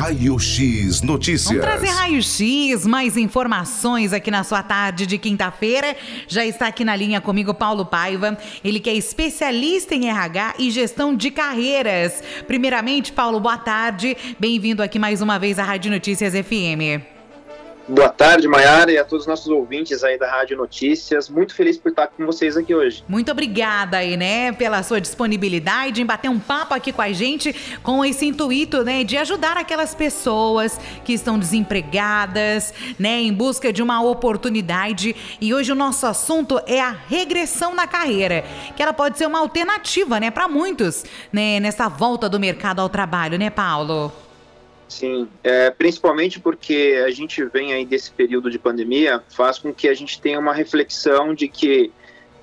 Raio X Notícias. Vamos trazer Raio X, mais informações aqui na sua tarde de quinta-feira. Já está aqui na linha comigo Paulo Paiva, ele que é especialista em RH e gestão de carreiras. Primeiramente, Paulo, boa tarde. Bem-vindo aqui mais uma vez à Rádio Notícias FM. Boa tarde, Maiara, e a todos os nossos ouvintes aí da Rádio Notícias. Muito feliz por estar com vocês aqui hoje. Muito obrigada aí, né, pela sua disponibilidade em bater um papo aqui com a gente com esse intuito, né, de ajudar aquelas pessoas que estão desempregadas, né, em busca de uma oportunidade. E hoje o nosso assunto é a regressão na carreira, que ela pode ser uma alternativa, né, para muitos, né, nessa volta do mercado ao trabalho, né, Paulo? Sim, é, principalmente porque a gente vem aí desse período de pandemia, faz com que a gente tenha uma reflexão de que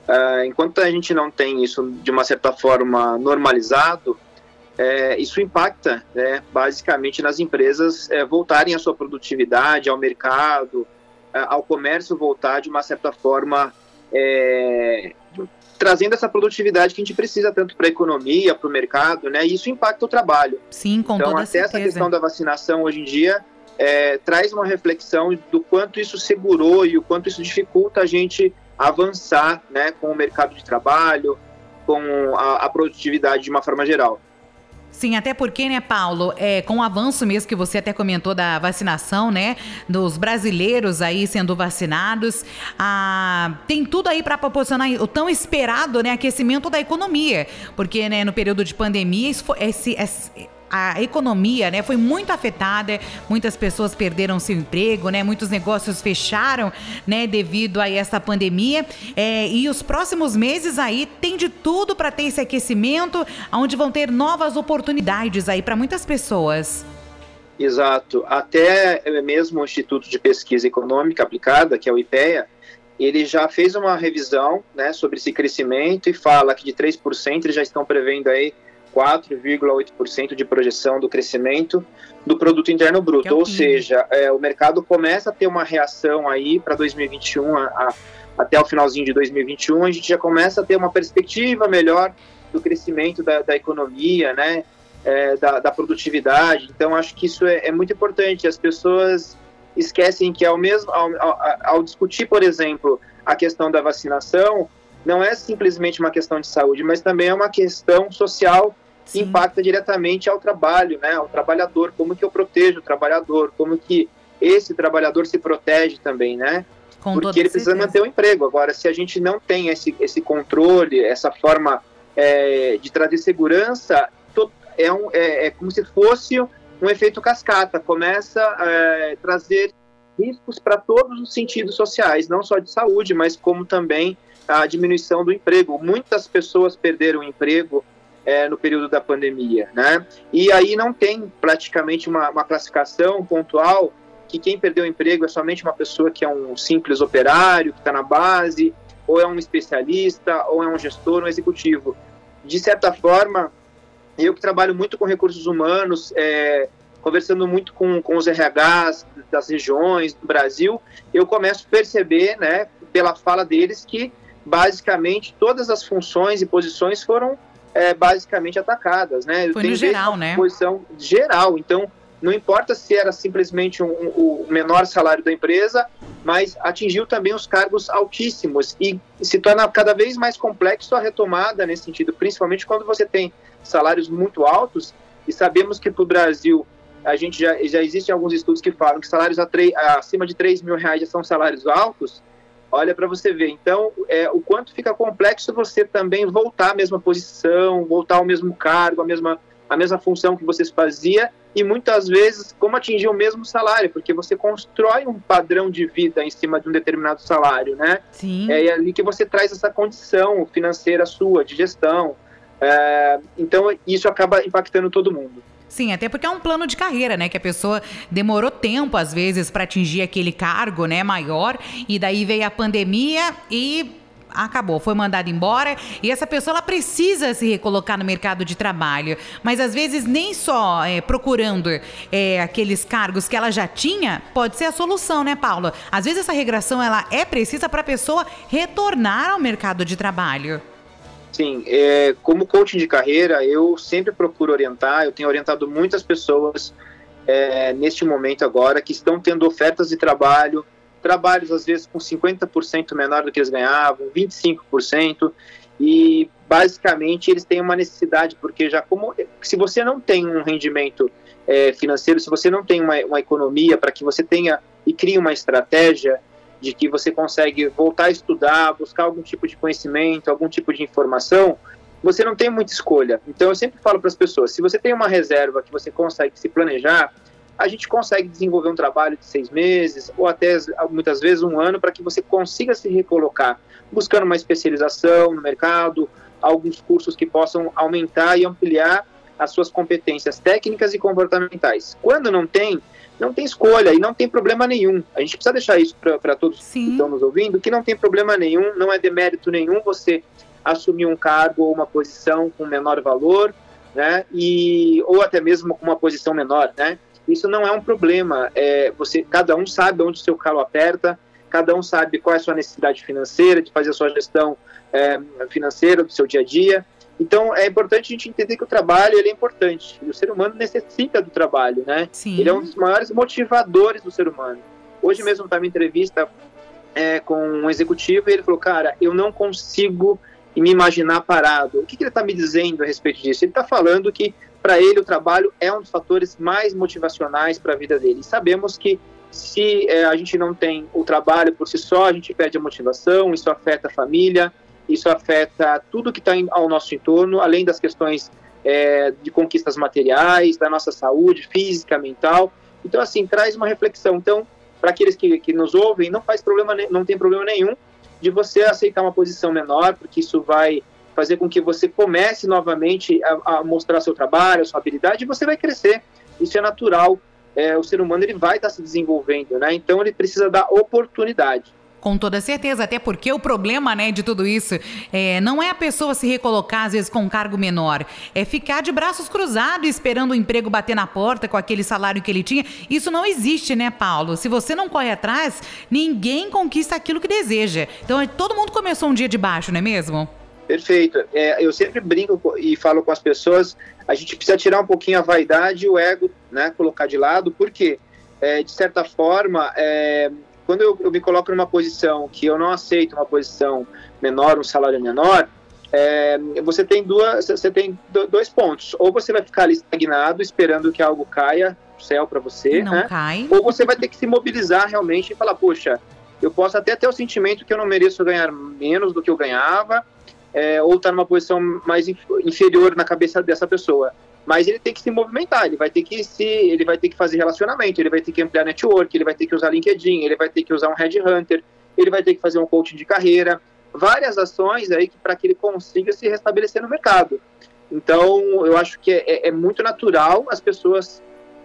uh, enquanto a gente não tem isso de uma certa forma normalizado, é, isso impacta né, basicamente nas empresas é, voltarem à sua produtividade, ao mercado, ao comércio voltar de uma certa forma é, trazendo essa produtividade que a gente precisa tanto para a economia, para o mercado, né? E isso impacta o trabalho. Sim, com então, toda até certeza. essa questão da vacinação hoje em dia é, traz uma reflexão do quanto isso segurou e o quanto isso dificulta a gente avançar, né, com o mercado de trabalho, com a, a produtividade de uma forma geral. Sim, até porque, né, Paulo, é, com o avanço mesmo que você até comentou da vacinação, né, dos brasileiros aí sendo vacinados, ah, tem tudo aí para proporcionar o tão esperado, né, aquecimento da economia, porque, né, no período de pandemia, esse, esse a economia, né, foi muito afetada, muitas pessoas perderam seu emprego, né, muitos negócios fecharam, né, devido a essa pandemia, é, e os próximos meses aí tem de tudo para ter esse aquecimento, onde vão ter novas oportunidades aí para muitas pessoas. Exato, até mesmo o Instituto de Pesquisa Econômica Aplicada, que é o IPEA, ele já fez uma revisão, né, sobre esse crescimento e fala que de 3% eles já estão prevendo aí 4,8% de projeção do crescimento do produto interno bruto, é ou seja, é, o mercado começa a ter uma reação aí para 2021, a, a, até o finalzinho de 2021, a gente já começa a ter uma perspectiva melhor do crescimento da, da economia, né, é, da, da, produtividade. Então, acho que isso é, é, muito importante. As pessoas esquecem que ao mesmo ao, ao, ao discutir, por exemplo, a questão da vacinação, não é simplesmente uma questão de saúde, mas também é uma questão social que impacta diretamente ao trabalho, né, ao trabalhador, como que eu protejo o trabalhador, como que esse trabalhador se protege também, né? Com Porque ele precisa manter o emprego. Agora, se a gente não tem esse, esse controle, essa forma é, de trazer segurança, é, um, é, é, como se fosse um efeito cascata. Começa a é, trazer riscos para todos os sentidos sociais, não só de saúde, mas como também a diminuição do emprego. Muitas pessoas perderam o emprego é, no período da pandemia, né? E aí não tem praticamente uma, uma classificação pontual que quem perdeu o emprego é somente uma pessoa que é um simples operário, que está na base, ou é um especialista, ou é um gestor, um executivo. De certa forma, eu que trabalho muito com recursos humanos, é, conversando muito com, com os RHs das regiões do Brasil, eu começo a perceber, né, pela fala deles, que basicamente todas as funções e posições foram é, basicamente atacadas, né? Foi no geral, né? Posição geral. Então, não importa se era simplesmente um, um, o menor salário da empresa, mas atingiu também os cargos altíssimos e se torna cada vez mais complexo a retomada nesse sentido, principalmente quando você tem salários muito altos e sabemos que para o Brasil a gente já, já existem alguns estudos que falam que salários acima de 3 mil reais já são salários altos, Olha para você ver. Então, é, o quanto fica complexo você também voltar à mesma posição, voltar ao mesmo cargo, a mesma, a mesma função que você fazia e muitas vezes como atingir o mesmo salário, porque você constrói um padrão de vida em cima de um determinado salário, né? Sim. É, é ali que você traz essa condição financeira sua, de gestão. É, então, isso acaba impactando todo mundo. Sim, até porque é um plano de carreira, né? Que a pessoa demorou tempo, às vezes, para atingir aquele cargo, né, maior, e daí veio a pandemia e acabou, foi mandada embora e essa pessoa ela precisa se recolocar no mercado de trabalho, mas às vezes nem só é, procurando é, aqueles cargos que ela já tinha pode ser a solução, né, Paula? Às vezes essa regressão ela é precisa para a pessoa retornar ao mercado de trabalho. Sim, é, como coaching de carreira, eu sempre procuro orientar, eu tenho orientado muitas pessoas é, neste momento agora, que estão tendo ofertas de trabalho, trabalhos às vezes com 50% menor do que eles ganhavam, 25%, e basicamente eles têm uma necessidade, porque já como se você não tem um rendimento é, financeiro, se você não tem uma, uma economia para que você tenha e crie uma estratégia de que você consegue voltar a estudar, buscar algum tipo de conhecimento, algum tipo de informação, você não tem muita escolha. Então eu sempre falo para as pessoas, se você tem uma reserva que você consegue se planejar, a gente consegue desenvolver um trabalho de seis meses ou até muitas vezes um ano para que você consiga se recolocar, buscando uma especialização no mercado, alguns cursos que possam aumentar e ampliar as suas competências técnicas e comportamentais. Quando não tem, não tem escolha e não tem problema nenhum. A gente precisa deixar isso para todos Sim. que estão nos ouvindo, que não tem problema nenhum, não é demérito nenhum você assumir um cargo ou uma posição com menor valor, né, e, ou até mesmo com uma posição menor, né, isso não é um problema. É, você, cada um sabe onde o seu calo aperta, cada um sabe qual é a sua necessidade financeira, de fazer a sua gestão é, financeira do seu dia a dia. Então é importante a gente entender que o trabalho ele é importante. O ser humano necessita do trabalho, né? Sim. Ele é um dos maiores motivadores do ser humano. Hoje mesmo estava em entrevista é, com um executivo e ele falou, cara, eu não consigo me imaginar parado. O que, que ele está me dizendo a respeito disso? Ele está falando que para ele o trabalho é um dos fatores mais motivacionais para a vida dele. E sabemos que se é, a gente não tem o trabalho por si só, a gente perde a motivação, isso afeta a família, isso afeta tudo que está ao nosso entorno, além das questões é, de conquistas materiais, da nossa saúde física, mental. Então, assim, traz uma reflexão. Então, para aqueles que, que nos ouvem, não faz problema, não tem problema nenhum de você aceitar uma posição menor, porque isso vai fazer com que você comece novamente a, a mostrar seu trabalho, sua habilidade, e você vai crescer. Isso é natural. É, o ser humano ele vai estar se desenvolvendo, né? Então ele precisa dar oportunidade. Com toda certeza, até porque o problema, né, de tudo isso é, não é a pessoa se recolocar, às vezes, com um cargo menor. É ficar de braços cruzados esperando o emprego bater na porta com aquele salário que ele tinha. Isso não existe, né, Paulo? Se você não corre atrás, ninguém conquista aquilo que deseja. Então, todo mundo começou um dia de baixo, não é mesmo? Perfeito. É, eu sempre brinco e falo com as pessoas, a gente precisa tirar um pouquinho a vaidade e o ego, né, colocar de lado, porque, é, de certa forma, é, quando eu, eu, me coloco numa posição que eu não aceito uma posição menor, um salário menor, é, você tem duas, você tem dois pontos. Ou você vai ficar ali estagnado, esperando que algo caia do céu para você, não né? Cai. Ou você vai ter que se mobilizar realmente e falar, poxa, eu posso até ter o sentimento que eu não mereço ganhar menos do que eu ganhava, é, ou estar tá numa posição mais inferior na cabeça dessa pessoa. Mas ele tem que se movimentar, ele vai ter que se, ele vai ter que fazer relacionamento, ele vai ter que ampliar network, ele vai ter que usar LinkedIn, ele vai ter que usar um headhunter, ele vai ter que fazer um coaching de carreira, várias ações aí para que ele consiga se restabelecer no mercado. Então, eu acho que é, é, é muito natural as pessoas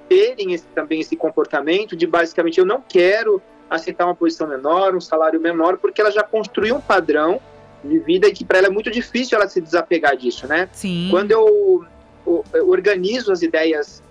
terem esse, também esse comportamento de basicamente eu não quero aceitar uma posição menor, um salário menor, porque ela já construiu um padrão de vida e que para ela é muito difícil ela se desapegar disso, né? Sim. Quando eu, eu, eu organizo as ideias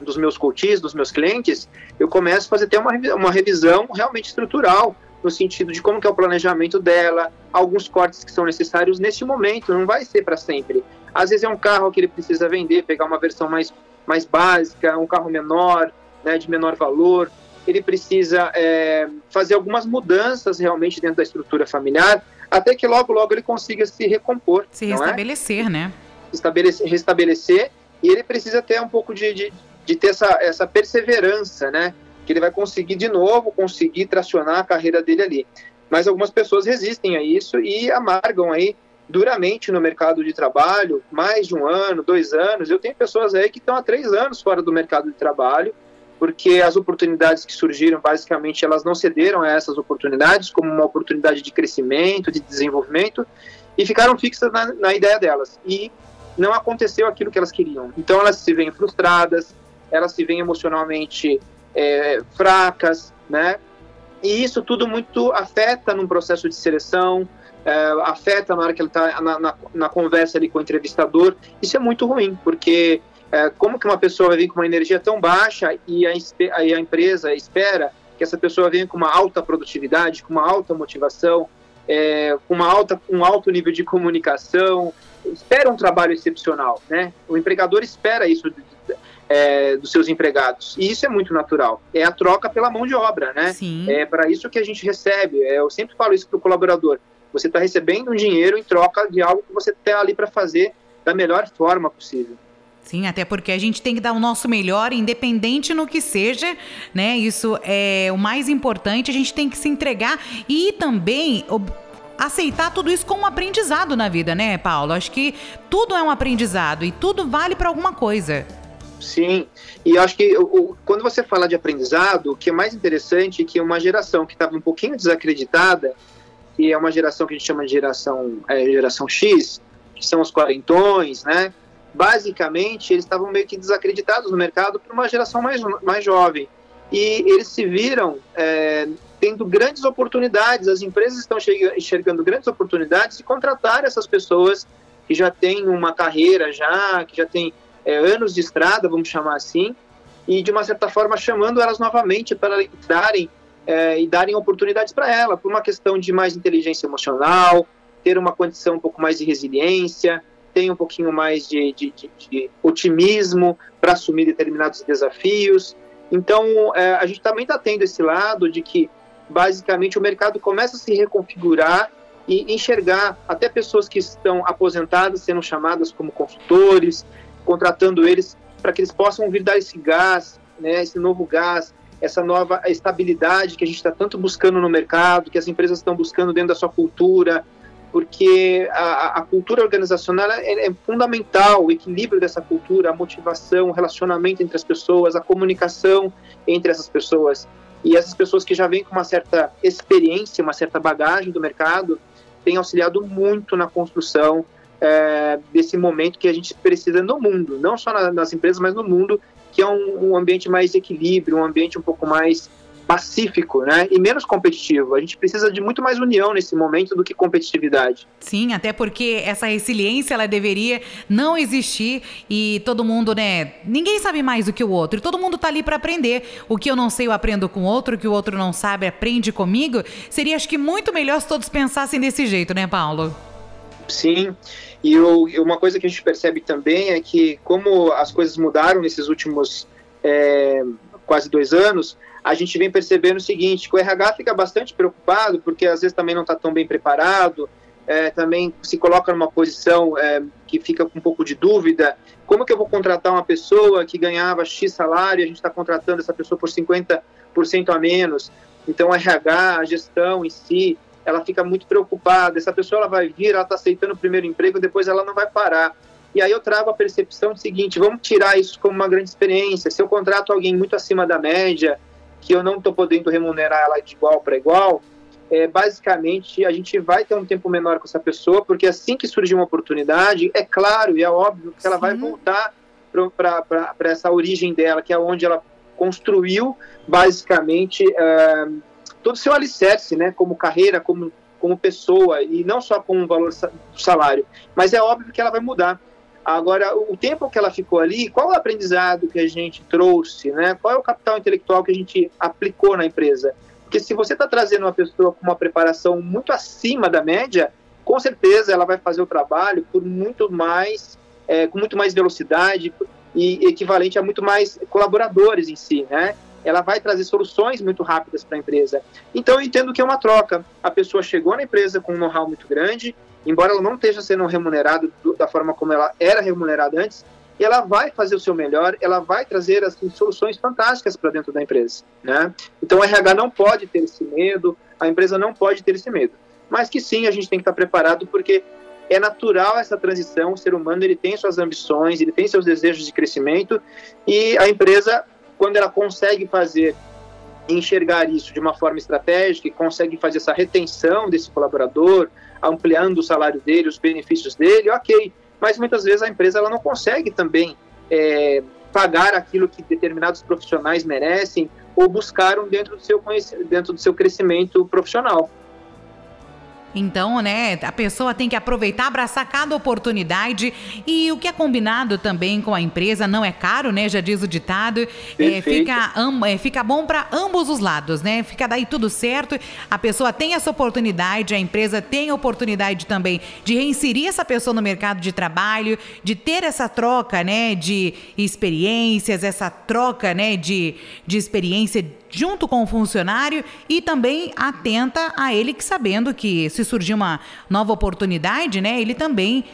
dos meus coaches, dos meus clientes, eu começo a fazer até uma, uma revisão realmente estrutural, no sentido de como que é o planejamento dela, alguns cortes que são necessários neste momento, não vai ser para sempre. Às vezes é um carro que ele precisa vender, pegar uma versão mais, mais básica, um carro menor, né, de menor valor, ele precisa é, fazer algumas mudanças realmente dentro da estrutura familiar, até que logo, logo ele consiga se recompor. Se é? restabelecer, é? né? Estabelecer, restabelecer, e ele precisa ter um pouco de, de, de ter essa, essa perseverança, né? Que ele vai conseguir de novo, conseguir tracionar a carreira dele ali. Mas algumas pessoas resistem a isso e amargam aí duramente no mercado de trabalho, mais de um ano, dois anos. Eu tenho pessoas aí que estão há três anos fora do mercado de trabalho porque as oportunidades que surgiram, basicamente, elas não cederam a essas oportunidades como uma oportunidade de crescimento, de desenvolvimento, e ficaram fixas na, na ideia delas. E não aconteceu aquilo que elas queriam. Então, elas se veem frustradas, elas se veem emocionalmente é, fracas, né? E isso tudo muito afeta no processo de seleção, é, afeta na hora que ele está na, na, na, conversa ali com o entrevistador. Isso é muito ruim, porque é, como que uma pessoa vai vir com uma energia tão baixa e a, a empresa espera que essa pessoa venha com uma alta produtividade, com uma alta motivação, é, com uma alta, um alto nível de comunicação, espera um trabalho excepcional, né? O empregador espera isso é, dos seus empregados. E isso é muito natural. É a troca pela mão de obra, né? Sim. É para isso que a gente recebe. É, eu sempre falo isso para o colaborador. Você está recebendo um dinheiro em troca de algo que você está ali para fazer da melhor forma possível. Sim, até porque a gente tem que dar o nosso melhor, independente no que seja, né? Isso é o mais importante, a gente tem que se entregar e também aceitar tudo isso como um aprendizado na vida, né, Paulo? Acho que tudo é um aprendizado e tudo vale para alguma coisa. Sim, e acho que o, quando você fala de aprendizado, o que é mais interessante é que uma geração que estava um pouquinho desacreditada, que é uma geração que a gente chama de geração, é, geração X, que são os quarentões, né? Basicamente, eles estavam meio que desacreditados no mercado por uma geração mais, mais jovem. E eles se viram é, tendo grandes oportunidades, as empresas estão enxergando grandes oportunidades de contratar essas pessoas que já têm uma carreira já, que já têm é, anos de estrada, vamos chamar assim, e de uma certa forma chamando elas novamente para darem é, e darem oportunidades para ela, por uma questão de mais inteligência emocional, ter uma condição um pouco mais de resiliência, ter um pouquinho mais de, de, de, de otimismo para assumir determinados desafios. Então, é, a gente também está tendo esse lado de que, basicamente, o mercado começa a se reconfigurar e enxergar até pessoas que estão aposentadas sendo chamadas como consultores, contratando eles para que eles possam vir dar esse gás, né, esse novo gás, essa nova estabilidade que a gente está tanto buscando no mercado, que as empresas estão buscando dentro da sua cultura, porque a, a cultura organizacional é, é, fundamental, o equilíbrio dessa cultura, a motivação, o relacionamento entre as pessoas, a comunicação entre essas pessoas. E essas pessoas que já vêm com uma certa experiência, uma certa bagagem do mercado, têm auxiliado muito na construção é, desse momento que a gente precisa no mundo, não só na, nas empresas, mas no mundo, que é um, um, ambiente mais equilíbrio, um ambiente um pouco mais pacífico, né, e menos competitivo. A gente precisa de muito mais união nesse momento do que competitividade. Sim, até porque essa resiliência ela deveria não existir e todo mundo, né, ninguém sabe mais do que o outro. Todo mundo tá ali para aprender. O que eu não sei eu aprendo com o outro, o que o outro não sabe aprende comigo. Seria acho que muito melhor se todos pensassem desse jeito, né, Paulo? Sim. E uma coisa que a gente percebe também é que, como as coisas mudaram nesses últimos é, quase dois anos, a gente vem percebendo o seguinte: que o RH fica bastante preocupado, porque às vezes também não está tão bem preparado, é, também se coloca numa posição é, que fica com um pouco de dúvida. Como que eu vou contratar uma pessoa que ganhava X salário e a gente está contratando essa pessoa por 50% a menos? Então, o RH, a gestão em si, ela fica muito preocupada. Essa pessoa ela vai vir, ela está aceitando o primeiro emprego, depois ela não vai parar. E aí eu trago a percepção de seguinte: vamos tirar isso como uma grande experiência. Se eu contrato alguém muito acima da média, que eu não estou podendo remunerar ela de igual para igual, é, basicamente a gente vai ter um tempo menor com essa pessoa, porque assim que surgir uma oportunidade, é claro e é óbvio que ela Sim. vai voltar para essa origem dela, que é onde ela construiu basicamente. Uh, todo o seu alicerce, né, como carreira, como, como pessoa, e não só como um valor do salário. Mas é óbvio que ela vai mudar. Agora, o tempo que ela ficou ali, qual o aprendizado que a gente trouxe, né? Qual é o capital intelectual que a gente aplicou na empresa? Porque se você está trazendo uma pessoa com uma preparação muito acima da média, com certeza ela vai fazer o trabalho por muito mais, é, com muito mais velocidade e equivalente a muito mais colaboradores em si, né? ela vai trazer soluções muito rápidas para a empresa. Então eu entendo que é uma troca. A pessoa chegou na empresa com um know-how muito grande, embora ela não esteja sendo remunerada da forma como ela era remunerada antes, ela vai fazer o seu melhor, ela vai trazer assim, soluções fantásticas para dentro da empresa. Né? Então o RH não pode ter esse medo, a empresa não pode ter esse medo. Mas que sim, a gente tem que estar preparado porque é natural essa transição, o ser humano ele tem suas ambições, ele tem seus desejos de crescimento e a empresa quando ela consegue fazer enxergar isso de uma forma estratégica e consegue fazer essa retenção desse colaborador, ampliando o salário dele, os benefícios dele, ok. Mas muitas vezes a empresa ela não consegue também é, pagar aquilo que determinados profissionais merecem ou buscaram dentro do seu dentro do seu crescimento profissional. Então, né, a pessoa tem que aproveitar, abraçar cada oportunidade e o que é combinado também com a empresa não é caro, né? Já diz o ditado, é, fica, é, fica bom para ambos os lados, né? Fica daí tudo certo, a pessoa tem essa oportunidade, a empresa tem a oportunidade também de reinserir essa pessoa no mercado de trabalho, de ter essa troca, né, de experiências, essa troca, né, de, de experiência junto com o funcionário e também atenta a ele que sabendo que se surgir uma nova oportunidade, né, ele também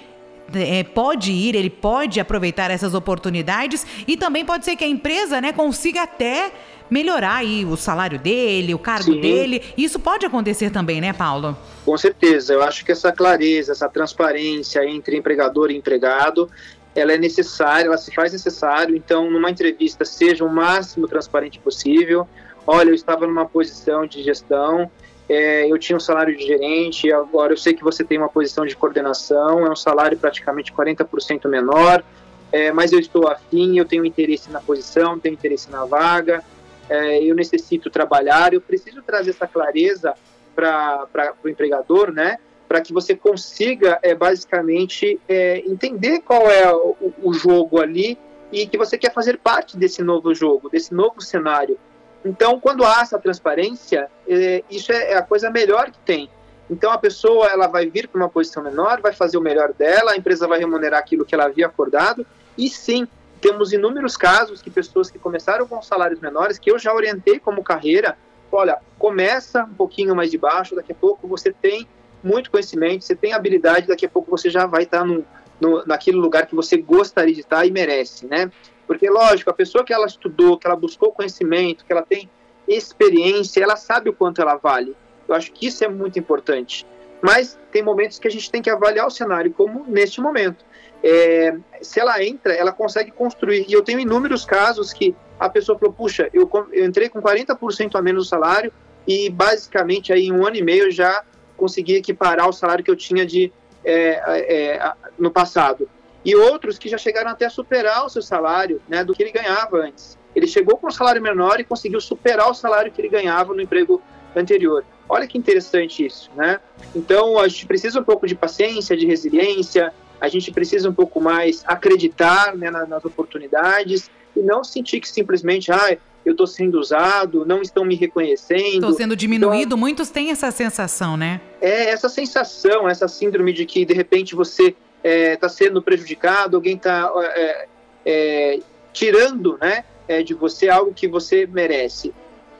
é, pode ir, ele pode aproveitar essas oportunidades e também pode ser que a empresa, né, consiga até melhorar aí o salário dele, o cargo Sim. dele. Isso pode acontecer também, né, Paulo? Com certeza. Eu acho que essa clareza, essa transparência entre empregador e empregado, ela é necessária, ela se faz necessário. Então, numa entrevista, seja o máximo transparente possível olha, eu estava numa posição de gestão, é, eu tinha um salário de gerente, agora eu sei que você tem uma posição de coordenação, é um salário praticamente 40% menor, é, mas eu estou afim, eu tenho interesse na posição, tenho interesse na vaga, é, eu necessito trabalhar, eu preciso trazer essa clareza para o empregador, né? Para que você consiga, é, basicamente, é, entender qual é o, o jogo ali e que você quer fazer parte desse novo jogo, desse novo cenário. Então, quando há essa transparência, é, isso é, é a coisa melhor que tem. Então, a pessoa ela vai vir para uma posição menor, vai fazer o melhor dela, a empresa vai remunerar aquilo que ela havia acordado, e sim, temos inúmeros casos que pessoas que começaram com salários menores, que eu já orientei como carreira, olha, começa um pouquinho mais de baixo, daqui a pouco você tem muito conhecimento, você tem habilidade, daqui a pouco você já vai estar no, no, naquele lugar que você gostaria de estar e merece, né? Porque, lógico, a pessoa que ela estudou, que ela buscou conhecimento, que ela tem experiência, ela sabe o quanto ela vale. Eu acho que isso é muito importante. Mas tem momentos que a gente tem que avaliar o cenário, como neste momento. É, se ela entra, ela consegue construir. E eu tenho inúmeros casos que a pessoa falou: puxa, eu, eu entrei com 40% a menos o salário e basicamente aí em um ano e meio já consegui equiparar o salário que eu tinha de é, é, no passado e outros que já chegaram até a superar o seu salário né, do que ele ganhava antes. Ele chegou com um salário menor e conseguiu superar o salário que ele ganhava no emprego anterior. Olha que interessante isso, né? Então a gente precisa um pouco de paciência, de resiliência, a gente precisa um pouco mais acreditar né, nas oportunidades e não sentir que simplesmente, ah, eu estou sendo usado, não estão me reconhecendo. Estou sendo diminuído, então, muitos têm essa sensação, né? É, essa sensação, essa síndrome de que de repente você está é, sendo prejudicado, alguém está é, é, tirando né, de você algo que você merece.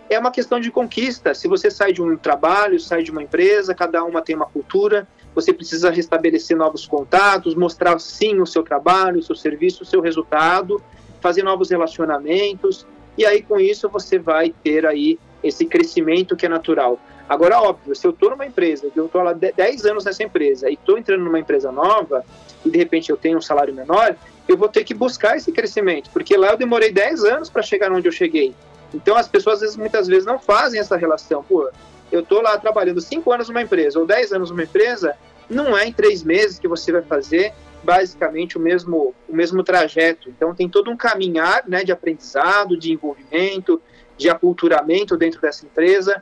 É uma questão de conquista. Se você sai de um trabalho, sai de uma empresa, cada uma tem uma cultura, você precisa restabelecer novos contatos, mostrar sim o seu trabalho, o seu serviço, o seu resultado, fazer novos relacionamentos, e aí com isso você vai ter aí esse crescimento que é natural. Agora, óbvio, se eu estou numa empresa, que eu estou lá 10 anos nessa empresa e estou entrando numa empresa nova e de repente eu tenho um salário menor, eu vou ter que buscar esse crescimento, porque lá eu demorei 10 anos para chegar onde eu cheguei. Então as pessoas muitas vezes não fazem essa relação. Pô, eu estou lá trabalhando 5 anos numa empresa ou 10 anos numa empresa, não é em 3 meses que você vai fazer basicamente o mesmo, o mesmo trajeto. Então tem todo um caminhar né, de aprendizado, de envolvimento, de aculturamento dentro dessa empresa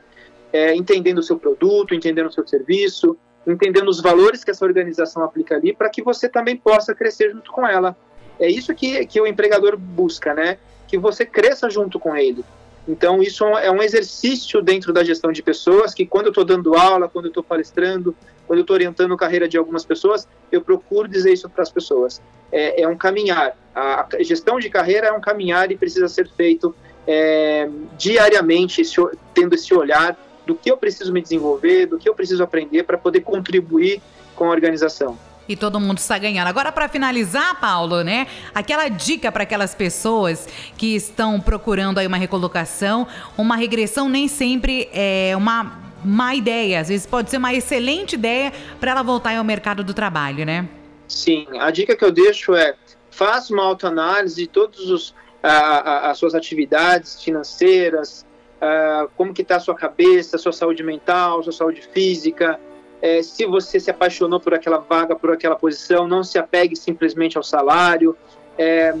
é, entendendo o seu produto, entendendo o seu serviço, entendendo os valores que essa organização aplica ali, para que você também possa crescer junto com ela. É isso que, que o empregador busca, né? Que você cresça junto com ele. Então, isso é um exercício dentro da gestão de pessoas, que quando eu estou dando aula, quando eu estou palestrando, quando eu estou orientando a carreira de algumas pessoas, eu procuro dizer isso para as pessoas. É, é, um caminhar. A gestão de carreira é um caminhar e precisa ser feito é, diariamente, esse, tendo esse olhar do que eu preciso me desenvolver, do que eu preciso aprender para poder contribuir com a organização. E todo mundo está ganhando. Agora, para finalizar, Paulo, né? Aquela dica para aquelas pessoas que estão procurando aí uma recolocação, uma regressão nem sempre é uma má ideia. Às vezes pode ser uma excelente ideia para ela voltar ao mercado do trabalho, né? Sim, a dica que eu deixo é faça uma autoanálise de todas as suas atividades financeiras, uh, como que está a sua cabeça, sua saúde mental, sua saúde física, é, se você se apaixonou por aquela vaga, por aquela posição, não se apegue simplesmente ao salário, é,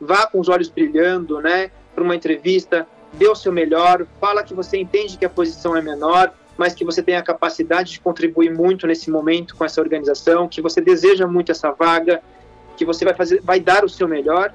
vá com os olhos brilhando, né, para uma entrevista, dê o seu melhor, fala que você entende que a posição é menor, mas que você tem a capacidade de contribuir muito nesse momento com essa organização, que você deseja muito essa vaga, que você vai fazer, vai dar o seu melhor,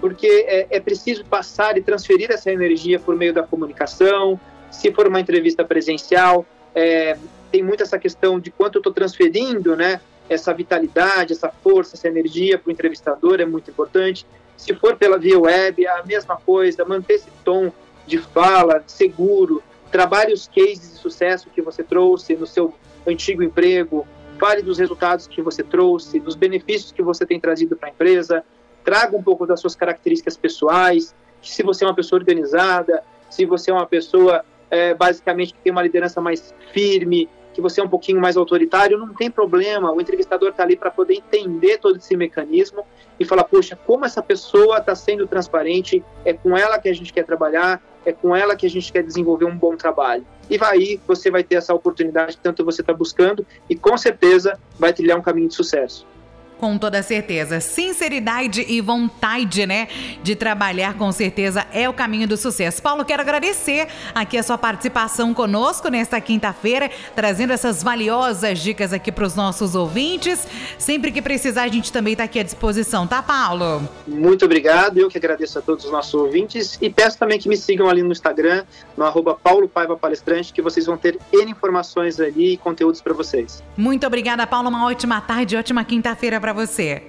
porque é, é preciso passar e transferir essa energia por meio da comunicação. Se for uma entrevista presencial, é, tem muito essa questão de quanto eu estou transferindo, né? Essa vitalidade, essa força, essa energia para o entrevistador é muito importante. Se for pela via web, é a mesma coisa, manter esse tom de fala seguro, trabalhe os cases de sucesso que você trouxe no seu antigo emprego, fale dos resultados que você trouxe, dos benefícios que você tem trazido para a empresa, traga um pouco das suas características pessoais, se você é uma pessoa organizada, se você é uma pessoa é, basicamente que tem uma liderança mais firme, que você é um pouquinho mais autoritário, não tem problema. O entrevistador está ali para poder entender todo esse mecanismo e falar: poxa, como essa pessoa está sendo transparente, é com ela que a gente quer trabalhar, é com ela que a gente quer desenvolver um bom trabalho. E aí, você vai ter essa oportunidade que tanto você está buscando e com certeza vai trilhar um caminho de sucesso. Com toda certeza. Sinceridade e vontade, né? De trabalhar, com certeza, é o caminho do sucesso. Paulo, quero agradecer aqui a sua participação conosco nesta quinta-feira, trazendo essas valiosas dicas aqui para os nossos ouvintes. Sempre que precisar, a gente também está aqui à disposição, tá, Paulo? Muito obrigado. Eu que agradeço a todos os nossos ouvintes e peço também que me sigam ali no Instagram, no arroba Paulo Paiva Palestrante, que vocês vão ter N informações ali e conteúdos para vocês. Muito obrigada, Paulo. Uma ótima tarde, ótima quinta-feira para para você.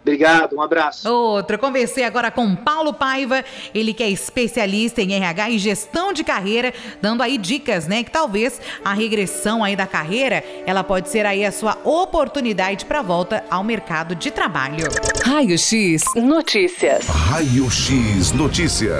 Obrigado, um abraço. Outro, conversei agora com Paulo Paiva, ele que é especialista em RH e gestão de carreira, dando aí dicas, né, que talvez a regressão aí da carreira, ela pode ser aí a sua oportunidade para volta ao mercado de trabalho. Raio X Notícias. Raio X Notícias.